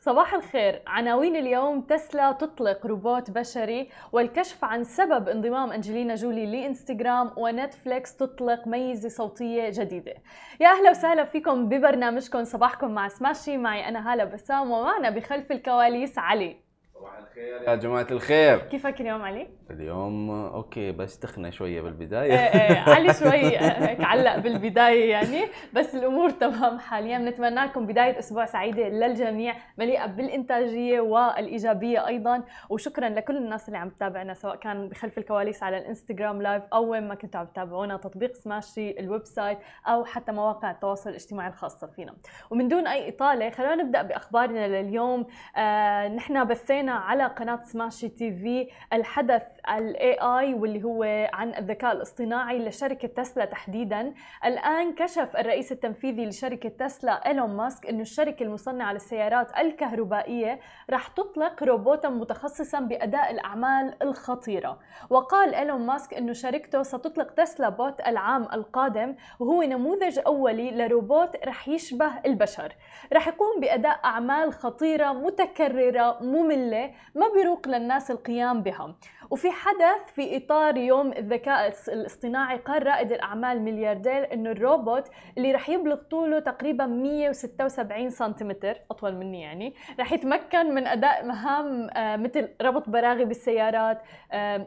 صباح الخير. عناوين اليوم تسلا تطلق روبوت بشري والكشف عن سبب انضمام أنجلينا جولي لإنستغرام ونتفليكس تطلق ميزة صوتية جديدة. يا أهلا وسهلا فيكم ببرنامجكم. صباحكم مع سماشي. معي أنا هالة بسام ومعنا بخلف الكواليس علي. صباح الخير يا جماعة الخير. كيفك اليوم علي؟ اليوم أوكي بس تخنى شوية إيه بالبداية. إيه علي شوي هيك علق بالبداية يعني. بس الأمور تمام حاليا. بنتمنى لكم بداية أسبوع سعيدة للجميع مليئة بالإنتاجية والإيجابية أيضا. وشكرا لكل الناس اللي عم تتابعنا سواء كان بخلف الكواليس على الإنستغرام لايف أو وين ما كنتوا عم تتابعونا تطبيق سماشي الويب سايت أو حتى مواقع التواصل الاجتماعي الخاصة فينا. ومن دون أي إطالة خلونا نبدأ بأخبارنا لليوم. آه نحن بثينا على قناة سماشي تي في الحدث الاي اي واللي هو عن الذكاء الاصطناعي لشركة تسلا تحديدا. الآن كشف الرئيس التنفيذي لشركة تسلا إيلون ماسك أنه الشركة المصنعة للسيارات الكهربائية راح تطلق روبوتا متخصصا بأداء الأعمال الخطيرة. وقال إيلون ماسك أنه شركته ستطلق تسلا بوت العام القادم وهو نموذج أولي لروبوت راح يشبه البشر. راح يقوم بأداء أعمال خطيرة متكررة مملة ما بيروق للناس القيام بها. وفي حدث في إطار يوم الذكاء الاصطناعي قال رائد الأعمال ملياردير أنه الروبوت اللي رح يبلغ طوله تقريبا 176 سنتيمتر أطول مني يعني رح يتمكن من أداء مهام آه، مثل ربط براغي بالسيارات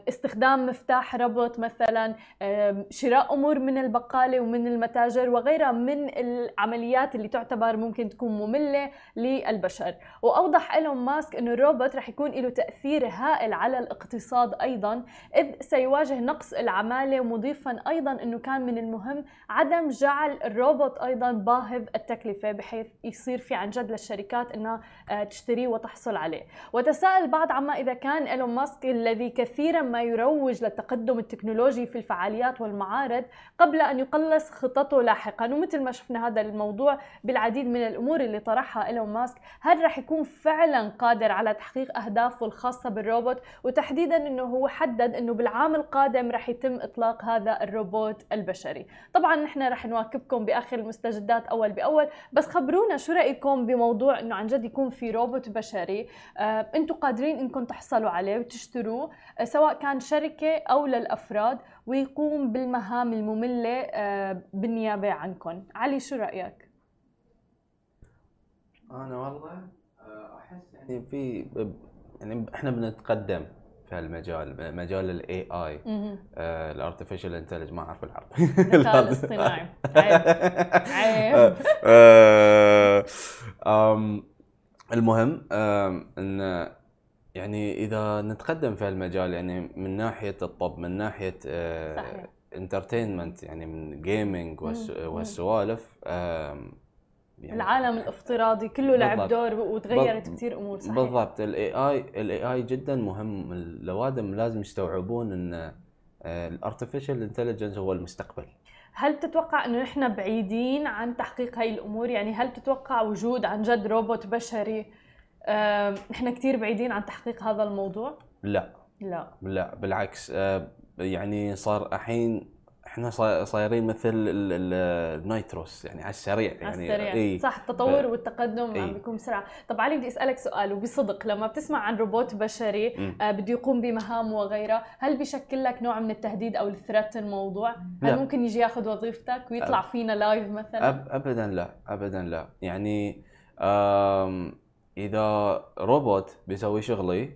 استخدام مفتاح ربط مثلا شراء أمور من البقالة ومن المتاجر وغيرها من العمليات اللي تعتبر ممكن تكون مملة للبشر. وأوضح إيلون ماسك أنه الروبوت رح يكون له تأثير هائل على الاقتصاد أيضا. إذ سيواجه نقص العمالة مضيفا أيضا أنه كان من المهم عدم جعل الروبوت أيضا باهظ التكلفة بحيث يصير في عن جد للشركات أنها آه، تشتريه وتحصل عليه. وتساءل البعض عما إذا كان إيلون ماسك الذي كثيرا ما يروج للتقدم التكنولوجي في الفعاليات والمعارض قبل أن يقلص خططه لاحقا. ومثل ما شفنا هذا الموضوع بالعديد من الأمور اللي طرحها إيلون ماسك هل رح يكون فعلا قادر على تحقيق أهدافه الخاصة بالروبوت؟ وتحديدا أنه هو حدد أنه بالعام القادم رح يتم إطلاق هذا الروبوت البشري. طبعا نحن رح نواكبكم بآخر المستجدات أول بأول بس خبرونا شو رأيكم بموضوع أنه عن جد يكون في روبوت بشري؟ آه، أنتم قادرين أنكم تحصلوا عليه وتشتروه آه، سواء كان شركة أو للأفراد ويقوم بالمهام المملة آه، بالنيابة عنكم. علي شو رأيك؟ أنا والله آه، أحس يعني في يعني إحنا بنتقدم. في هالمجال مجال الاي اي. الارتفيشال انتليجنس ما أعرف العربي الذكاء الاصطناعي. عيب. عيب. آه، آم، المهم إن يعني إذا نتقدم في هالمجال يعني من ناحية الطب من ناحية صحيح. انترتينمنت يعني من جيمنج مم. يعني العالم الافتراضي كله لعب. دور وتغيرت كثير أمور صحيح. بالضبط. الاي اي الاي اي جدا مهم. الاوادم لازم يستوعبون إن الارتفيشال انتليجنس هو المستقبل. هل تتوقع إنه نحن بعيدين عن تحقيق هاي الأمور؟ يعني هل تتوقع وجود عن جد روبوت بشري نحن كثير بعيدين عن تحقيق هذا الموضوع؟ لا. لا. لا بالعكس. آه، يعني صار الحين إحنا صا- صايرين مثل ال- ال- النايتروس يعني على السريع على يعني السريع إي. صح التطور ف- والتقدم عم إي. بيكون بسرعة طب علي بدي أسألك سؤال وبصدق لما بتسمع عن روبوت بشري. آه، بده يقوم بمهام وغيرها هل بيشكل لك نوع من التهديد أو الثريت الموضوع هل لا. ممكن يجي ياخذ وظيفتك ويطلع فينا لايف مثلا أب ابدا لا ابدا لا يعني آم، إذا روبوت بيسوي شغلي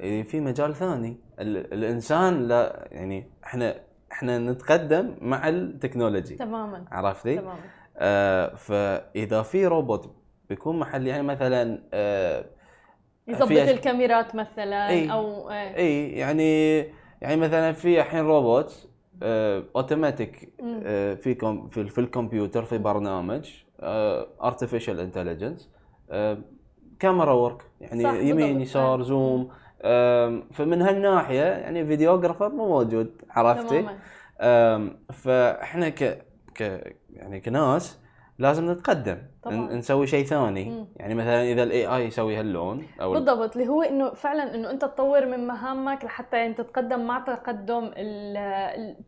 إيه، في مجال ثاني ال- الإنسان لا يعني إحنا إحنا نتقدم مع التكنولوجي تماما عرفتي؟ تماما آه فإذا في روبوت بيكون محل يعني مثلا آه يظبط الكاميرات مثلا إي. أو آه، إي يعني يعني مثلا في الحين روبوت آه أوتوماتيك. آه في كم في, في الكمبيوتر في برنامج ارتفيشال انتليجنس كاميرا ورك يعني يمين. يسار. زوم فمن هالناحية يعني فيديوغرافر مو موجود عرفتي؟ فإحنا ك ك يعني كناس لازم نتقدم طبعاً. نسوي شيء ثاني مم. يعني مثلا إذا الاي اي يسوي هاللون أو بالضبط اللي هو إنه فعلا إنه أنت تطور من مهامك لحتى يعني تتقدم مع تقدم ال-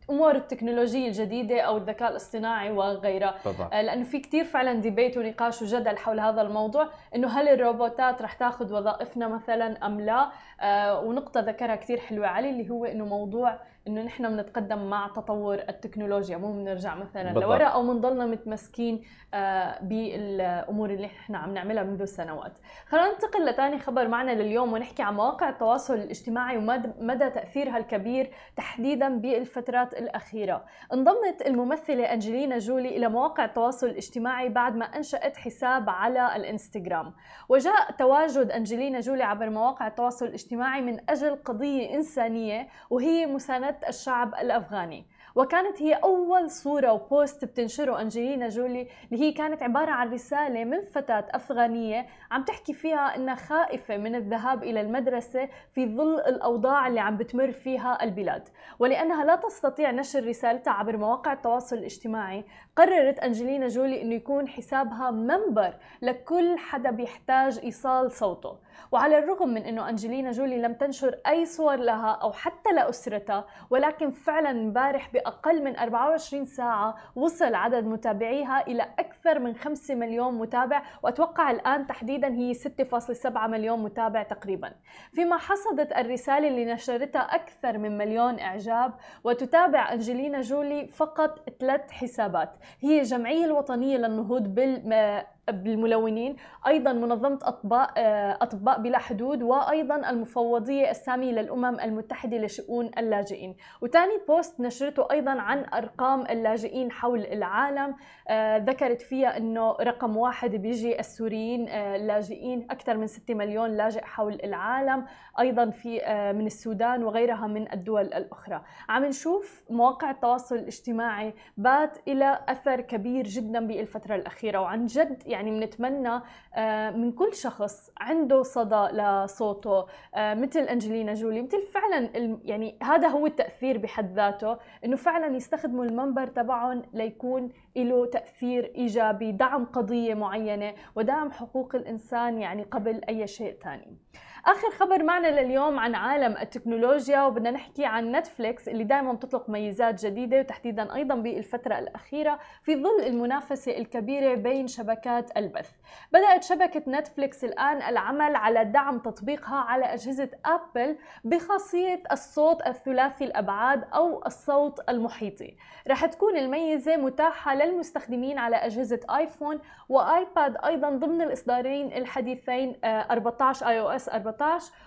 الأمور التكنولوجية الجديدة أو الذكاء الاصطناعي وغيرها بالضبط آه، لأنه في كتير فعلا ديبيت ونقاش وجدل حول هذا الموضوع إنه هل الروبوتات رح تاخذ وظائفنا مثلا أم لا آه، ونقطة ذكرها كتير حلوة علي اللي هو إنه موضوع إنه نحن بنتقدم مع تطور التكنولوجيا مو بنرجع مثلا. لورا أو بنضلنا متمسكين آه، بالامور اللي إحنا عم نعملها منذ سنوات خلينا ننتقل لثاني خبر معنا لليوم ونحكي عن مواقع التواصل الاجتماعي ومدى مدى تأثيرها الكبير تحديدا بالفترات الأخيرة. انضمت الممثلة أنجلينا جولي إلى مواقع التواصل الاجتماعي بعد ما أنشأت حساب على الإنستغرام. وجاء تواجد أنجلينا جولي عبر مواقع التواصل الاجتماعي من أجل قضية إنسانية وهي مساندة الشعب الأفغاني. وكانت هي أول صورة وبوست بتنشره أنجلينا جولي اللي هي كانت عبارة عن رسالة من فتاة أفغانية عم تحكي فيها إنها خائفة من الذهاب إلى المدرسة في ظل الأوضاع اللي عم بتمر فيها البلاد. ولأنها لا تستطيع نشر رسالتها عبر مواقع التواصل الاجتماعي قررت أنجلينا جولي إنه يكون حسابها منبر لكل حدا بيحتاج إيصال صوته. وعلى الرغم من إنه أنجلينا جولي لم تنشر أي صور لها أو حتى لاسرتها ولكن فعلا امبارح بأقل من 24 ساعة وصل عدد متابعيها إلى أكثر من 5 مليون متابع وأتوقع الآن تحديدا هي 6.7 مليون متابع تقريبا. فيما حصدت الرسالة اللي نشرتها أكثر من مليون إعجاب وتتابع أنجلينا جولي فقط ثلاث حسابات هي الجمعية الوطنية للنهوض بال بالملونين أيضا منظمة أطباء آه، أطباء بلا حدود وأيضا المفوضية السامية للأمم المتحدة لشؤون اللاجئين. وثاني بوست نشرته أيضا عن أرقام اللاجئين حول العالم. آه، ذكرت فيها إنه رقم واحد بيجي السوريين آه، اللاجئين أكثر من 6 مليون لاجئ حول العالم. أيضا في من السودان وغيرها من الدول الأخرى. عم نشوف مواقع التواصل الاجتماعي بات إلى أثر كبير جدا بالفترة الأخيرة. وعن جد يعني بنتمنى آه، من كل شخص عنده صدى لصوته آه، مثل أنجلينا جولي مثل فعلا يعني هذا هو التأثير بحد ذاته إنه فعلا يستخدموا المنبر تبعهم ليكون له تأثير إيجابي دعم قضية معينة ودعم حقوق الإنسان يعني قبل أي شيء ثاني آخر خبر معنا لليوم عن عالم التكنولوجيا وبدنا نحكي عن نتفليكس اللي دائما بتطلق ميزات جديدة وتحديدا أيضا بالفترة الأخيرة في ظل المنافسة الكبيرة بين شبكات البث. بدأت شبكة نتفليكس الآن العمل على دعم تطبيقها على أجهزة ابل بخاصية الصوت الثلاثي الأبعاد أو الصوت المحيطي. رح تكون الميزة متاحة للمستخدمين على أجهزة ايفون وايباد أيضا ضمن الإصدارين الحديثين آه، 14 اي أو اس 14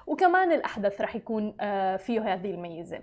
وكمان الأحدث رح يكون آه، فيه هذه الميزة.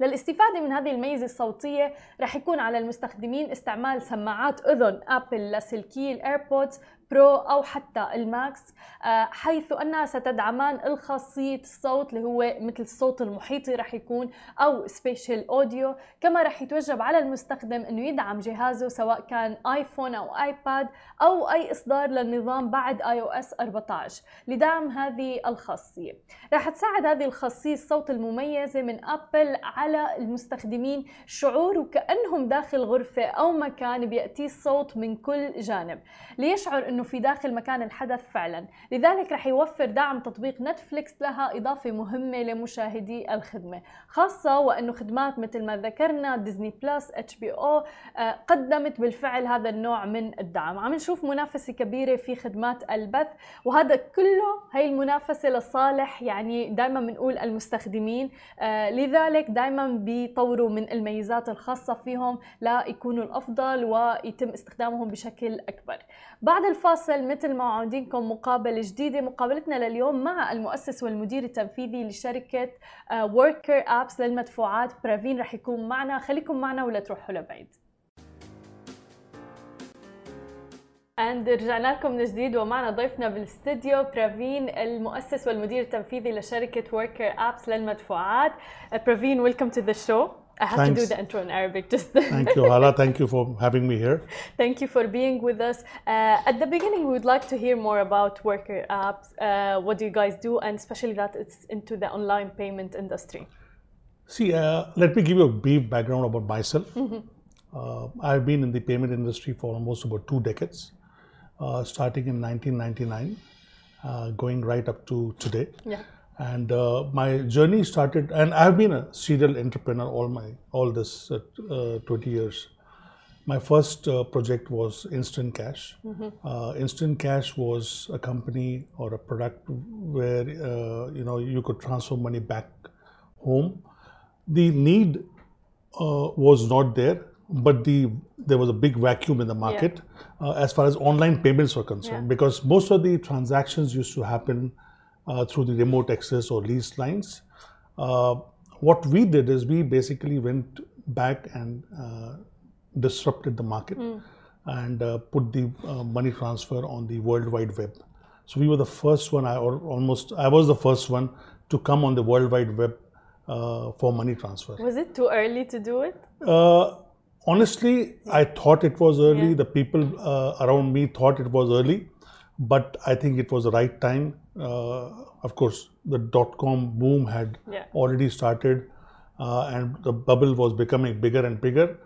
للاستفادة من هذه الميزة الصوتية رح يكون على المستخدمين استعمال سماعات أذن أبل لاسلكي الإيربودز برو أو حتى الماكس آه، حيث أنها ستدعمان الخاصية الصوت اللي هو مثل الصوت المحيطي رح يكون أو سبيشال أوديو كما رح يتوجب على المستخدم أنه يدعم جهازه سواء كان آيفون أو آيباد أو أي إصدار للنظام بعد اي أو اس 14 لدعم هذه الخاصية. رح تساعد هذه الخاصية الصوت المميزة من أبل على المستخدمين شعور وكأنهم داخل غرفة أو مكان بيأتي الصوت من كل جانب. ليشعر أنه في داخل مكان الحدث فعلا. لذلك رح يوفر دعم تطبيق نتفليكس لها إضافة مهمة لمشاهدي الخدمة خاصة وأنه خدمات مثل ما ذكرنا ديزني بلس إتش بي أو قدمت بالفعل هذا النوع من الدعم. عم نشوف منافسة كبيرة في خدمات البث وهذا كله هي المنافسة لصالح يعني دائما بنقول المستخدمين آه لذلك دائما بيطوروا من الميزات الخاصة فيهم ليكونوا الأفضل ويتم استخدامهم بشكل أكبر. بعد الفاصل مثل ما وعدينكم مقابلة جديدة مقابلتنا لليوم مع المؤسس والمدير التنفيذي لشركة وركر أبس للمدفوعات برافين رح يكون معنا خليكم معنا ولا تروحوا لبعيد اند رجعنا لكم من جديد ومعنا ضيفنا بالاستديو برافين المؤسس والمدير التنفيذي لشركة وركر ابس للمدفوعات. برافين ويلكم تو ذا شو. I have Thanks. to do the intro in Arabic just Thank you, Hala. Thank you for having me here. Thank you for being with us. Uh, at the beginning, we would like to hear more about Worker apps. Uh, what do you guys do, and especially that it's into the online payment industry. See, uh, let me give you a brief background about myself. Uh, I've been in the payment industry for almost about two decades, uh, starting in 1999, uh, going right up to today. Yeah. And uh, my journey started, and I've been a serial entrepreneur all my all this uh, uh, 20 years. My first uh, project was Instant Cash. Uh, Instant Cash was a company or a product where uh, you know you could transfer money back home. The need uh, was not there, but the there was a big vacuum in the market uh, as far as online payments were concerned Yeah. because most of the transactions used to happen uh, through the remote access or lease lines. Uh, what we did is we basically went back and uh, disrupted the market and uh, put the uh, money transfer on the World Wide Web. So we were the first one, I or almost I was the first one to come on the World Wide Web uh, for money transfer. Was it too early to do it? Uh, honestly, I thought it was early. Yeah. The people uh, around me thought it was early, but I think it was the right time. Uh, of course, the dot com boom had Yeah. already started, uh, and the bubble was becoming bigger and bigger.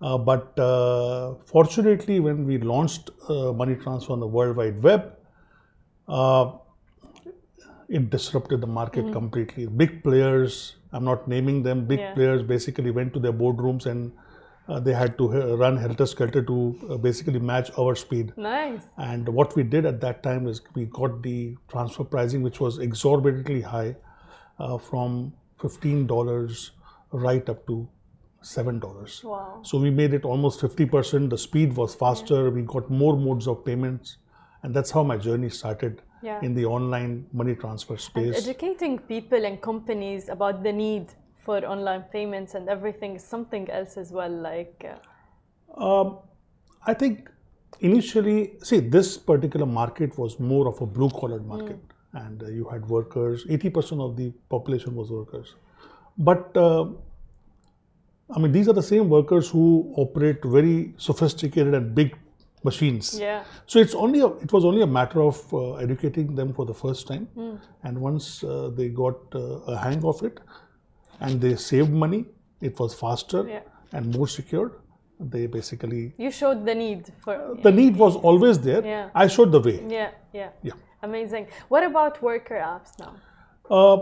Uh, but uh, fortunately, when we launched uh, money transfer on the World Wide Web, uh, it disrupted the market completely. Big players, I'm not naming them, big Yeah. players basically went to their boardrooms and uh, they had to run helter skelter to uh, basically match our speed. Nice. And what we did at that time is we got the transfer pricing, which was exorbitantly high, uh, from $15 right up to $7. Wow. So we made it almost 50%. The speed was faster. We got more modes of payments. And that's how my journey started Yeah. in the online money transfer And space. educating people and companies about the need for online payments and everything something else as well. Like, uh, Um, I think initially, see, this particular market was more of a blue collar market, and uh, you had workers. Eighty percent of the population was workers, but uh, I mean, these are the same workers who operate very sophisticated and big machines. yeah, So it's only a, it was only a matter of uh, educating them for the first time, and once uh, they got uh, a hang of it, and they saved money, it was faster Yeah. and more secured. They basically you showed the need for. the need was always there. Yeah. I showed the way. Yeah, yeah. Yeah. Amazing. What about worker apps now? Uh,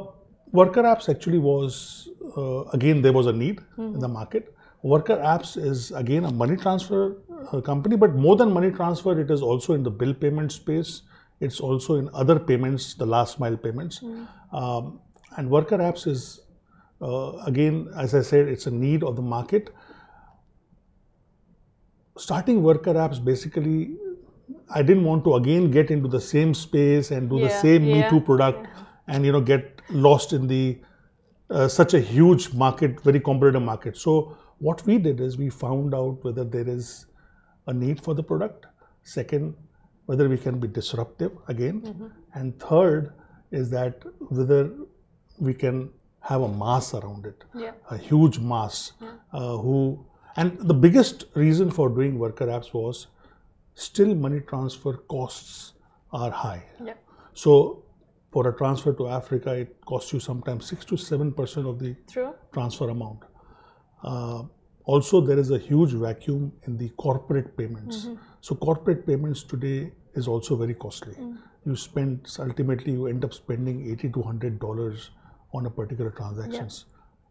worker apps actually was uh, again there was a need in the market. Worker apps is again a money transfer uh, company, but more than money transfer, it is also in the bill payment space. It's also in other payments, the last mile payments. Um, and worker apps is uh, again, as I said, it's a need of the market. Starting worker apps basically, I didn't want to again get into the same space and do the Yeah, same Me Too product and you know get lost in the uh, such a huge market, very competitive market. So what we did is we found out whether there is a need for the product. Second, whether we can be disruptive again, and third is that whether we can have a mass around it, Yeah. a huge mass uh, who. And the biggest reason for doing worker apps was still money transfer costs are high. Yeah. So for a transfer to Africa, it costs you sometimes six to seven percent of the True. transfer amount. Uh, also, there is a huge vacuum in the corporate payments. So corporate payments today is also very costly. You spend ultimately you end up spending eighty to hundred dollars on a particular transactions.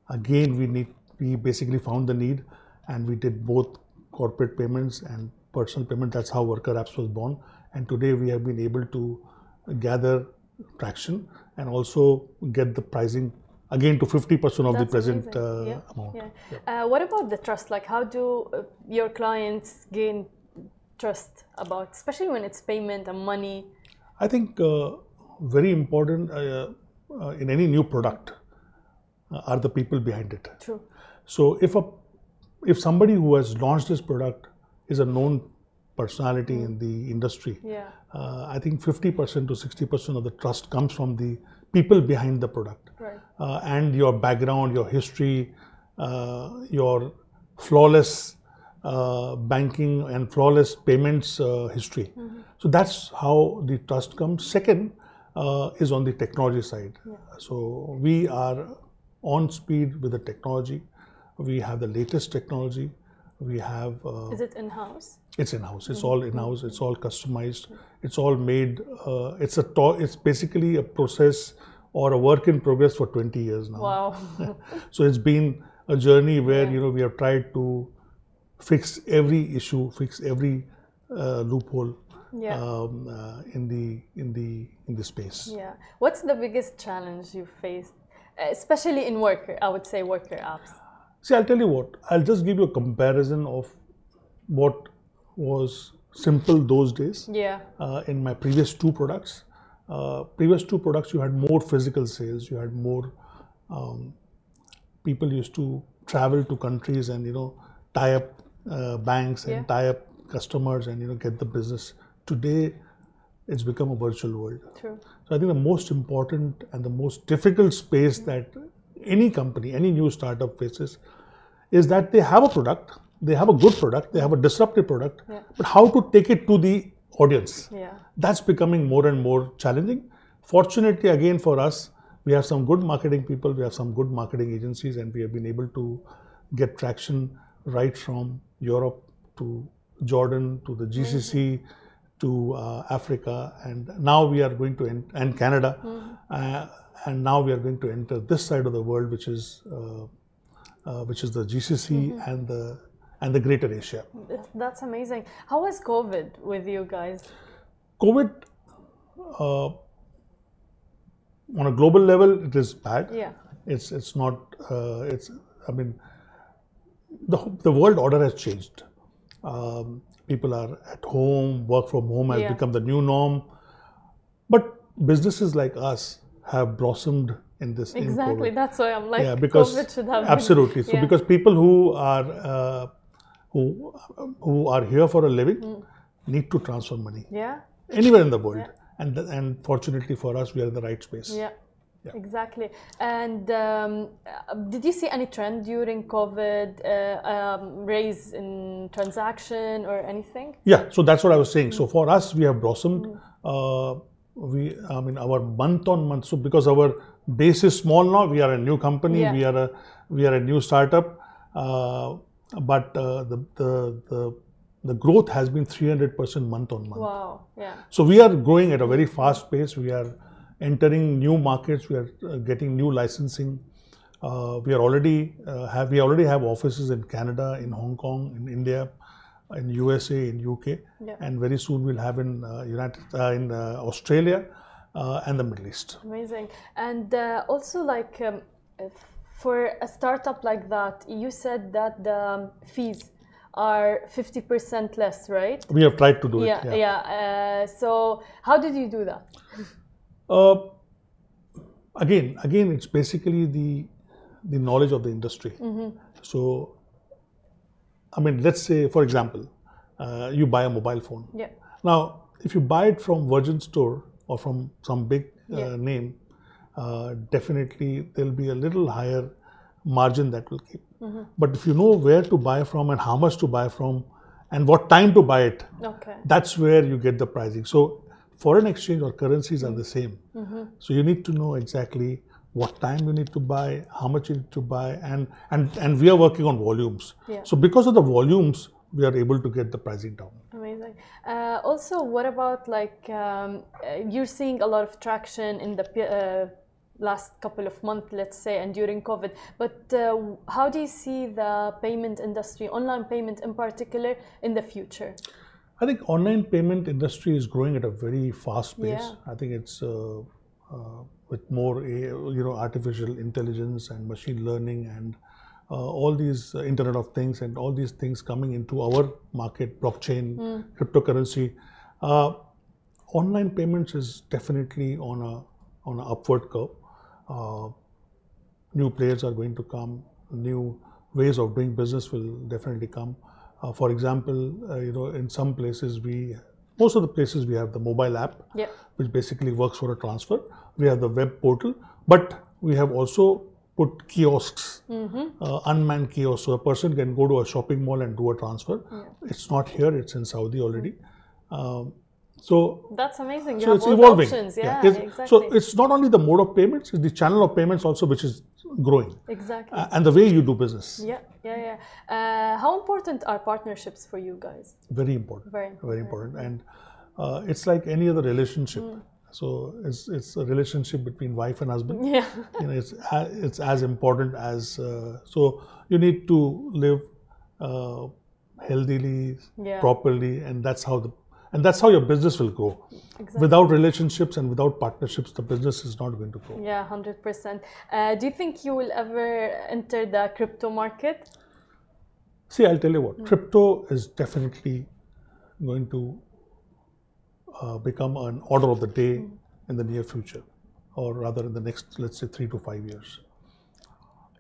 Again, we need we basically found the need, and we did both corporate payments and personal payment. That's how Worker Apps was born. And today we have been able to gather traction and also get the pricing again to 50% of the present uh, yeah. amount. Yeah. Uh, what about the trust? Like, how do uh, your clients gain trust about, especially when it's payment and money? I think uh, very important uh, in any new product uh, are the people behind it. True. So if a if somebody who has launched this product is a known personality in the industry, Yeah. uh, I think 50% to 60% of the trust comes from the people behind the product. Right. uh, and your background, your history, uh, your flawless uh, banking and flawless payments uh, history. So that's how the trust comes. Second uh, is on the technology side. So we are on speed with the technology. We have the latest technology. We have. Uh, Is it in house? it's in house. It's all in house. It's all customized. It's all made. Uh, it's a. To- it's basically a process or a work in progress for 20 years now. Wow. So it's been a journey where Yeah. you know we have tried to fix every issue, fix every uh, loophole yeah. um, uh, in the in the in the space. yeah. What's the biggest challenge you faced, especially in worker? I would say worker apps. See, I'll tell you what. I'll just give you a comparison of what was simple those days Yeah. uh, in my previous two products. Uh, previous two products, you had more physical sales. You had more um, people used to travel to countries and you know tie up uh, banks and Yeah. tie up customers and you know get the business. Today, it's become a virtual world. True. So I think the most important and the most difficult space that any company, any new startup faces is that they have a product, they have a good product, they have a disruptive product, Yeah. but how to take it to the audience? Yeah. That's becoming more and more challenging. Fortunately, again for us, we have some good marketing people, we have some good marketing agencies, and we have been able to get traction right from Europe to Jordan to the GCC to uh, Africa, and now we are going to en- and Canada, uh, and now we are going to enter this side of the world, which is uh, uh, which is the GCC and the and the Greater Asia. That's amazing. How was COVID with you guys? COVID, uh, on a global level, it is bad. Yeah. It's it's not. Uh, it's. I mean, the the world order has changed. Um, people are at home. Work from home has Yeah. become the new norm. But businesses like us have blossomed in this. Exactly. COVID. That's why I'm like, yeah, because COVID should have been- absolutely. So yeah. because people who are uh, who who are here for a living Hmm. need to transfer money Yeah. anywhere in the world. And and fortunately for us, we are in the right space. Yeah. Exactly. And um, uh, did you see any trend during COVID, uh, um, raise in transaction or anything? Yeah, so that's what I was saying. Mm. So for us, we have blossomed. Uh, we, I mean, our month on month. So because our base is small now, we are a new company. Yeah. We are a we are a new startup. Uh, but uh, the, the the the growth has been 300% month on month. Wow. Yeah. So we are growing at a very fast pace. We are entering new markets. We are uh, getting new licensing. Uh, we are already uh, have we already have offices in Canada, in Hong Kong, in India, in USA, in UK, Yeah. and very soon we'll have in uh, United uh, in uh, Australia uh, and the Middle East. Amazing. And uh, also, like, um, for a startup like that, you said that the um, fees are 50% less, right? We have tried to do Yeah, it. yeah. Uh, so, how did you do that? Uh, again, again, it's basically the the knowledge of the industry. So, I mean, let's say, for example, uh, you buy a mobile phone. Yeah. Now, if you buy it from Virgin Store or from some big uh, Yeah. name, uh, definitely there'll be a little higher margin that will keep. Mm-hmm. But if you know where to buy from and how much to buy from, and what time to buy it, Okay. that's where you get the pricing. So foreign exchange or currencies are the same. Mm-hmm. So you need to know exactly what time you need to buy, how much you need to buy, and and and we are working on volumes. Yeah. So because of the volumes, we are able to get the pricing down. Amazing. Uh, also, what about like um, uh, you're seeing a lot of traction in the uh, last couple of months, let's say, and during COVID. But uh, how do you see the payment industry, online payment in particular, in the future? I think online payment industry is growing at a very fast pace. Yeah. I think it's uh, uh, with more you know artificial intelligence and machine learning and uh, all these uh, Internet of Things and all these things coming into our market, blockchain, cryptocurrency. Uh, online payments is definitely on a on an upward curve. Uh, new players are going to come. New ways of doing business will definitely come. Uh, for example, uh, you know, in some places we, most of the places we have the mobile app, Yeah. which basically works for a transfer. We have the web portal, but we have also put kiosks, uh, unmanned kiosks, so a person can go to a shopping mall and do a transfer. It's not here; it's in Saudi already. Um, So That's amazing. You so it's evolving. options. Yeah, It's- exactly. So it's not only the mode of payments; it's the channel of payments also which is growing, exactly. uh, and the way you do business. yeah, yeah, yeah. Uh, how important are partnerships for you guys? Very important. Very important. Very important. And uh, it's like any other relationship. Mm. So it's it's a relationship between wife and husband. Yeah. you know, it's it's as important as uh, so you need to live uh, healthily, Yeah. properly, and that's how the and that's how your business will grow. Exactly. Without relationships and without partnerships, the business is not going to grow. Yeah, hundred percent. Uh, do you think you will ever enter the crypto market? See, I'll tell you what, crypto is definitely going to uh, become an order of the day Mm. in the near future, or rather in the next, let's say, three to five years.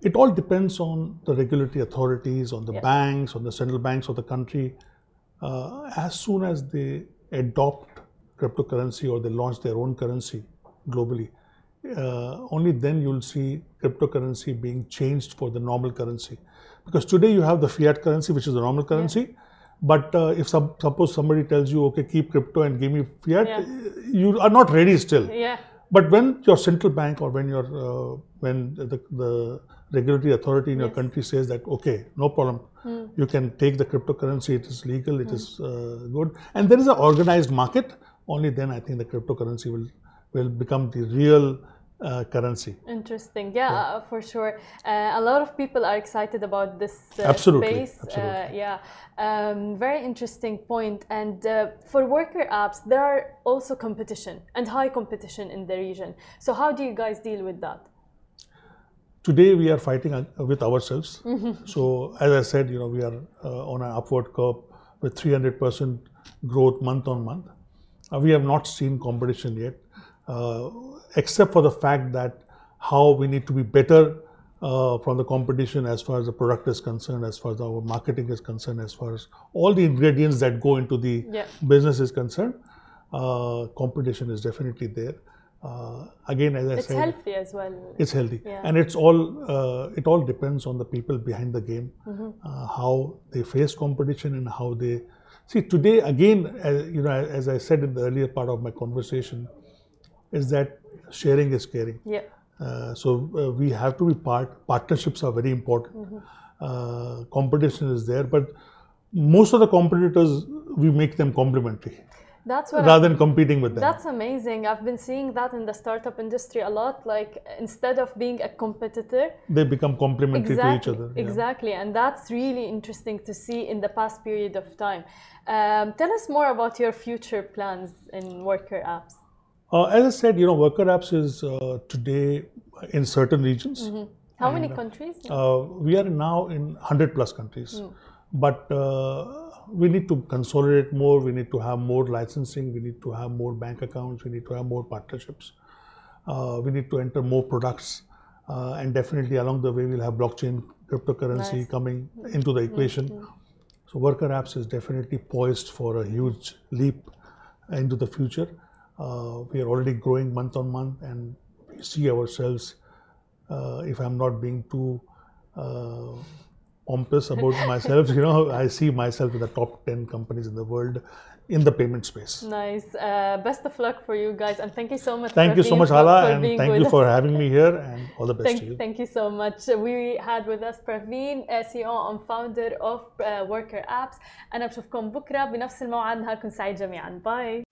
It all depends on the regulatory authorities, on the banks, on the central banks of the country. Uh, as soon as they adopt cryptocurrency or they launch their own currency globally, uh, only then you'll see cryptocurrency being changed for the normal currency. Because today you have the fiat currency, which is the normal currency. But uh, if some, suppose somebody tells you, okay, keep crypto and give me fiat, Yeah. you are not ready still. Yeah. But when your central bank or when your uh, when the, the regulatory authority in your country says that okay, no problem, you can take the cryptocurrency, it is legal, it is uh, good, and there is an organized market. Only then I think the cryptocurrency will will become the real uh, currency. Interesting. Yeah, uh, for sure. Uh, a lot of people are excited about this uh, Absolutely, space. absolutely. Uh, yeah. Um, very interesting point. And uh, for worker apps, there are also competition and high competition in the region. So how do you guys deal with that? Today we are fighting uh, with ourselves. So as I said, you know we are uh, on an upward curve with 300% growth month on month. Uh, we have not seen competition yet, uh, except for the fact that how we need to be better uh, from the competition as far as the product is concerned, as far as our marketing is concerned, as far as all the ingredients that go into the Yeah. business is concerned. Uh, competition is definitely there. Uh, again, as I said. It's healthy as well. it's healthy Yeah. and it's all uh, it all depends on the people behind the game Mm-hmm. uh, how they face competition and how they see today again uh, you know as i said in the earlier part of my conversation is that sharing is caring Yeah. uh, so uh, we have to be part partnerships are very important Mm-hmm. uh, competition is there but most of the competitors we make them complementary That's what I rather than competing with them That's amazing. I've been seeing that in the startup industry a lot. Like instead of being a competitor, they become complementary to each exactly, other yeah. exactly, and that's really interesting to see in the past period of time. Um, tell us more about your future plans in worker apps. Uh, as I said, you know, worker apps is uh, today in certain regions. How many countries? Uh, we are now in 100 plus countries. But uh, we need to consolidate more. We need to have more licensing. We need to have more bank accounts. We need to have more partnerships. Uh, we need to enter more products. Uh, and definitely along the way, we'll have blockchain, cryptocurrency Nice. coming into the equation. So worker apps is definitely poised for a huge leap into the future. Uh, we are already growing month on month, and we see ourselves. Uh, if I'm not being too uh, pompous about myself, you know, I see myself in the top 10 companies in the world in the payment space. Nice. Uh, best of luck for you guys, and thank you so much. Thank you so Praveen, much, for- Hala, for and being thank with you for us. having me here, and all the best to you. Thank, thank you so much. We had with us Praveen uh, CEO and founder of uh, Worker Apps. أنا بشوفكم بكرة بنفس الموعد نهاركم سعيد جميعا. باي.